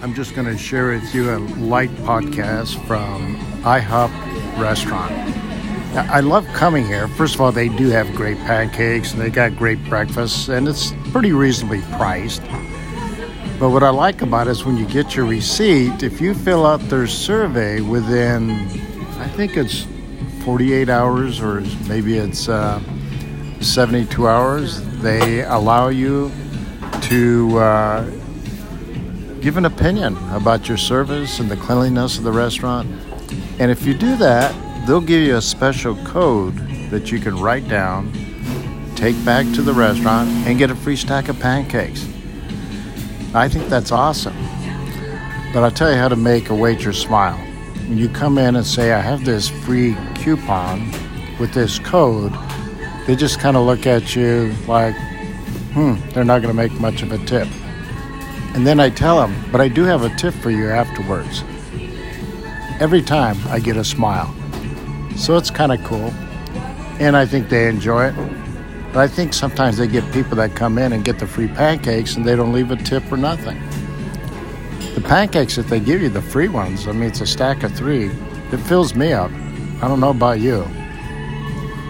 I'm just going to share with you a light podcast from IHOP Restaurant. I love coming here. First of all, they do have great pancakes and they got great breakfast, and it's pretty reasonably priced. But what I like about it is when you get your receipt, if you fill out their survey within, I think it's 48 hours or maybe it's uh, 72 hours, they allow you to uh, give an opinion about your service and the cleanliness of the restaurant. And if you do that, they'll give you a special code that you can write down, take back to the restaurant, and get a free stack of pancakes. I think that's awesome. But I'll tell you how to make a waitress smile. When you come in and say, I have this free coupon with this code, they just kind of look at you like, hmm, they're not going to make much of a tip. And then I tell them, but I do have a tip for you afterwards. Every time I get a smile. So it's kind of cool. And I think they enjoy it. But I think sometimes they get people that come in and get the free pancakes and they don't leave a tip or nothing. The pancakes that they give you, the free ones, I mean, it's a stack of three, it fills me up. I don't know about you.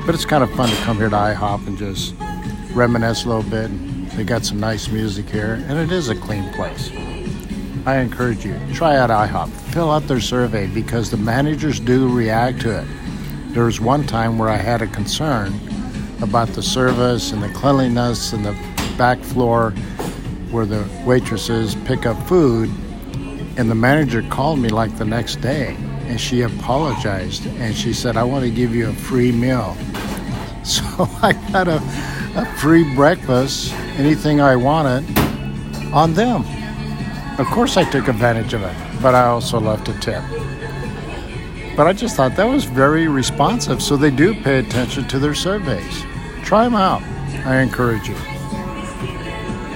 But it's kind of fun to come here to IHOP and just reminisce a little bit. They got some nice music here, and it is a clean place. I encourage you, try out IHOP. Fill out their survey because the managers do react to it. There was one time where I had a concern about the service and the cleanliness and the back floor where the waitresses pick up food. And the manager called me like the next day and she apologized and she said, I want to give you a free meal. So I got a, a free breakfast, anything I wanted, on them. Of course, I took advantage of it, but I also left a tip. But I just thought that was very responsive, so they do pay attention to their surveys. Try them out. I encourage you.